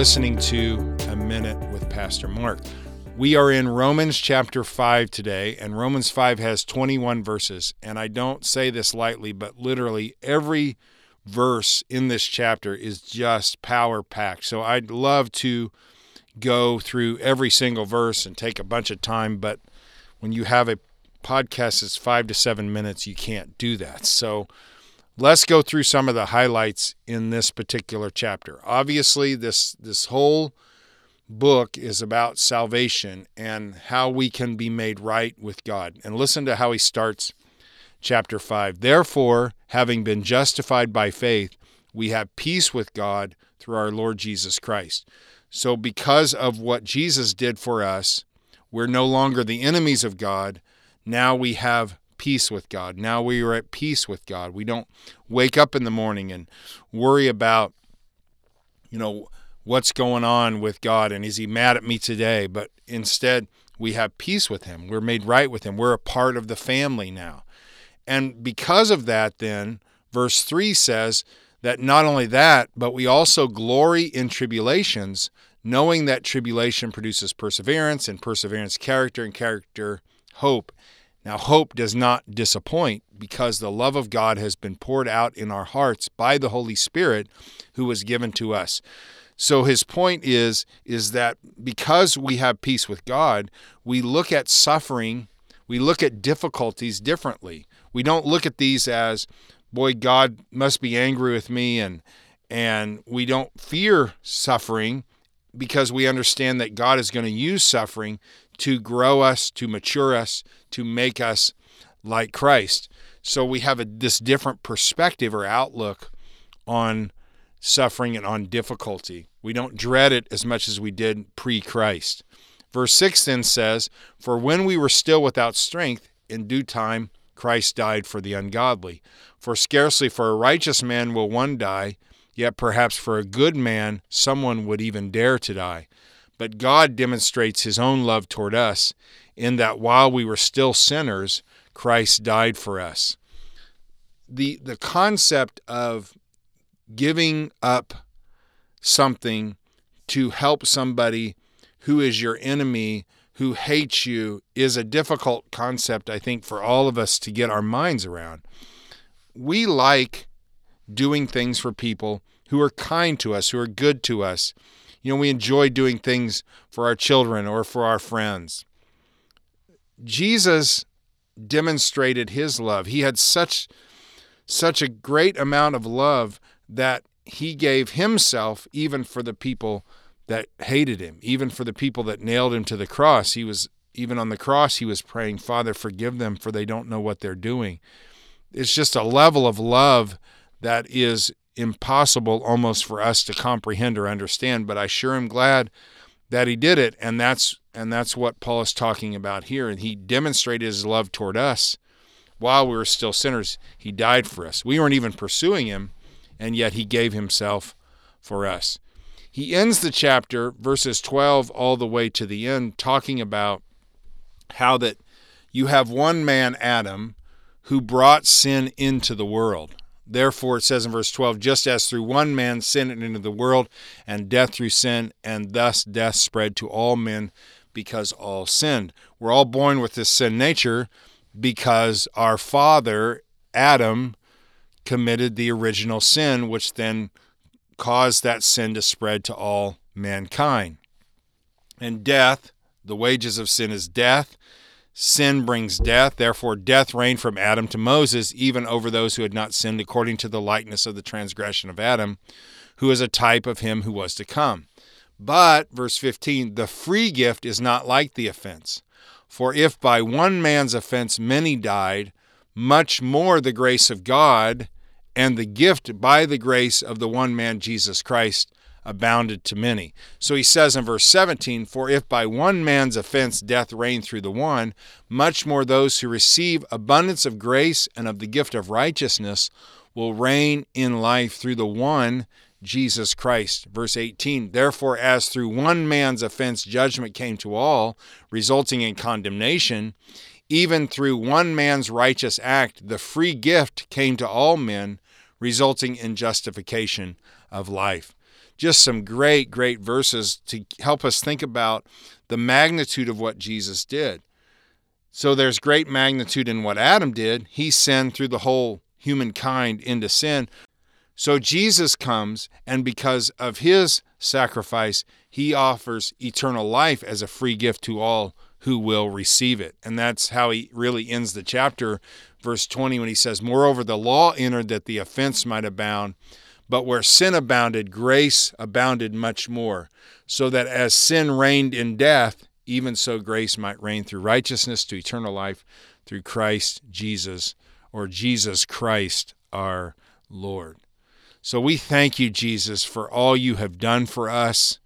listening to A Minute with Pastor Mark. We are in Romans chapter 5 today, and Romans 5 has 21 verses. And I don't say this lightly, but literally every verse in this chapter is just power packed. So I'd love to go through every single verse and take a bunch of time, but when you have a podcast that's five to seven minutes, you can't do that. So let's go through some of the highlights in this particular chapter. Obviously, this this whole book is about salvation and how we can be made right with God. And listen to how he starts chapter 5. Therefore, having been justified by faith, we have peace with God through our Lord Jesus Christ. So because of what Jesus did for us, we're no longer the enemies of God. Now we have peace with God. Now we are at peace with God. We don't wake up in the morning and worry about, you know, what's going on with God and is he mad at me today? But instead, we have peace with him. We're made right with him. We're a part of the family now. And because of that, then, verse 3 says that not only that, but we also glory in tribulations, knowing that tribulation produces perseverance, and perseverance, character, and character, hope. Now, hope does not disappoint because the love of God has been poured out in our hearts by the Holy Spirit who was given to us. So his point is is that because we have peace with God, we look at suffering, we look at difficulties differently. We don't look at these as boy God must be angry with me and and we don't fear suffering because we understand that God is going to use suffering to grow us, to mature us, to make us like Christ. So we have a, this different perspective or outlook on suffering and on difficulty. We don't dread it as much as we did pre Christ. Verse 6 then says, For when we were still without strength, in due time Christ died for the ungodly. For scarcely for a righteous man will one die, yet perhaps for a good man someone would even dare to die. But God demonstrates his own love toward us in that while we were still sinners, Christ died for us. The, the concept of giving up something to help somebody who is your enemy, who hates you, is a difficult concept, I think, for all of us to get our minds around. We like doing things for people who are kind to us, who are good to us, you know, we enjoy doing things for our children or for our friends. Jesus demonstrated his love. He had such such a great amount of love that he gave himself even for the people that hated him, even for the people that nailed him to the cross. He was even on the cross he was praying, "Father, forgive them for they don't know what they're doing." It's just a level of love that is impossible almost for us to comprehend or understand, but I sure am glad that he did it and that's and that's what Paul is talking about here and he demonstrated his love toward us while we were still sinners. He died for us. We weren't even pursuing him and yet he gave himself for us. He ends the chapter verses 12 all the way to the end talking about how that you have one man Adam who brought sin into the world. Therefore, it says in verse 12, just as through one man sin entered into the world, and death through sin, and thus death spread to all men because all sinned. We're all born with this sin nature because our father, Adam, committed the original sin, which then caused that sin to spread to all mankind. And death, the wages of sin is death, Sin brings death. Therefore, death reigned from Adam to Moses, even over those who had not sinned according to the likeness of the transgression of Adam, who is a type of him who was to come. But, verse 15, the free gift is not like the offense. For if by one man's offense many died, much more the grace of God and the gift by the grace of the one man Jesus Christ abounded to many. So he says in verse 17, For if by one man's offense death reigned through the one, much more those who receive abundance of grace and of the gift of righteousness will reign in life through the one, Jesus Christ. Verse 18, Therefore, as through one man's offense judgment came to all, resulting in condemnation, even through one man's righteous act, the free gift came to all men, resulting in justification of life. Just some great, great verses to help us think about the magnitude of what Jesus did. So there's great magnitude in what Adam did. He sinned threw the whole humankind into sin. So Jesus comes, and because of his sacrifice, he offers eternal life as a free gift to all who will receive it. And that's how he really ends the chapter, verse 20, when he says, Moreover, the law entered that the offense might abound, but where sin abounded, grace abounded much more, so that as sin reigned in death, even so grace might reign through righteousness to eternal life through Christ Jesus, or Jesus Christ our Lord. So we thank you, Jesus, for all you have done for us.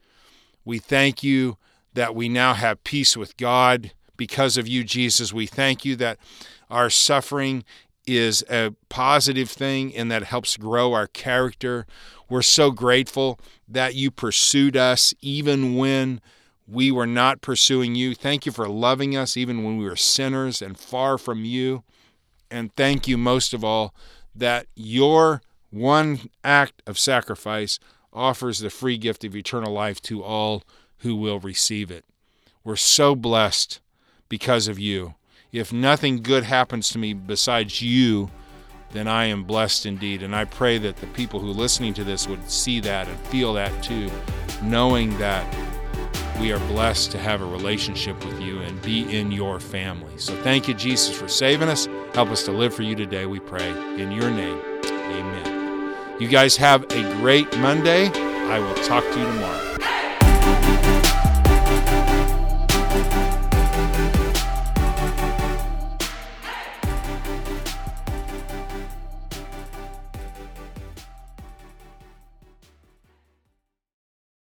We thank you that we now have peace with God because of you, Jesus. We thank you that our suffering is a positive thing and that helps grow our character. We're so grateful that you pursued us even when we were not pursuing you. Thank you for loving us even when we were sinners and far from you. And thank you most of all that your one act of sacrifice offers the free gift of eternal life to all who will receive it. We're so blessed because of you. If nothing good happens to me besides you, then I am blessed indeed. And I pray that the people who are listening to this would see that and feel that too, knowing that we are blessed to have a relationship with you and be in your family. So thank you, Jesus, for saving us. Help us to live for you today, we pray. In your name, amen. You guys have a great Monday. I will talk to you tomorrow.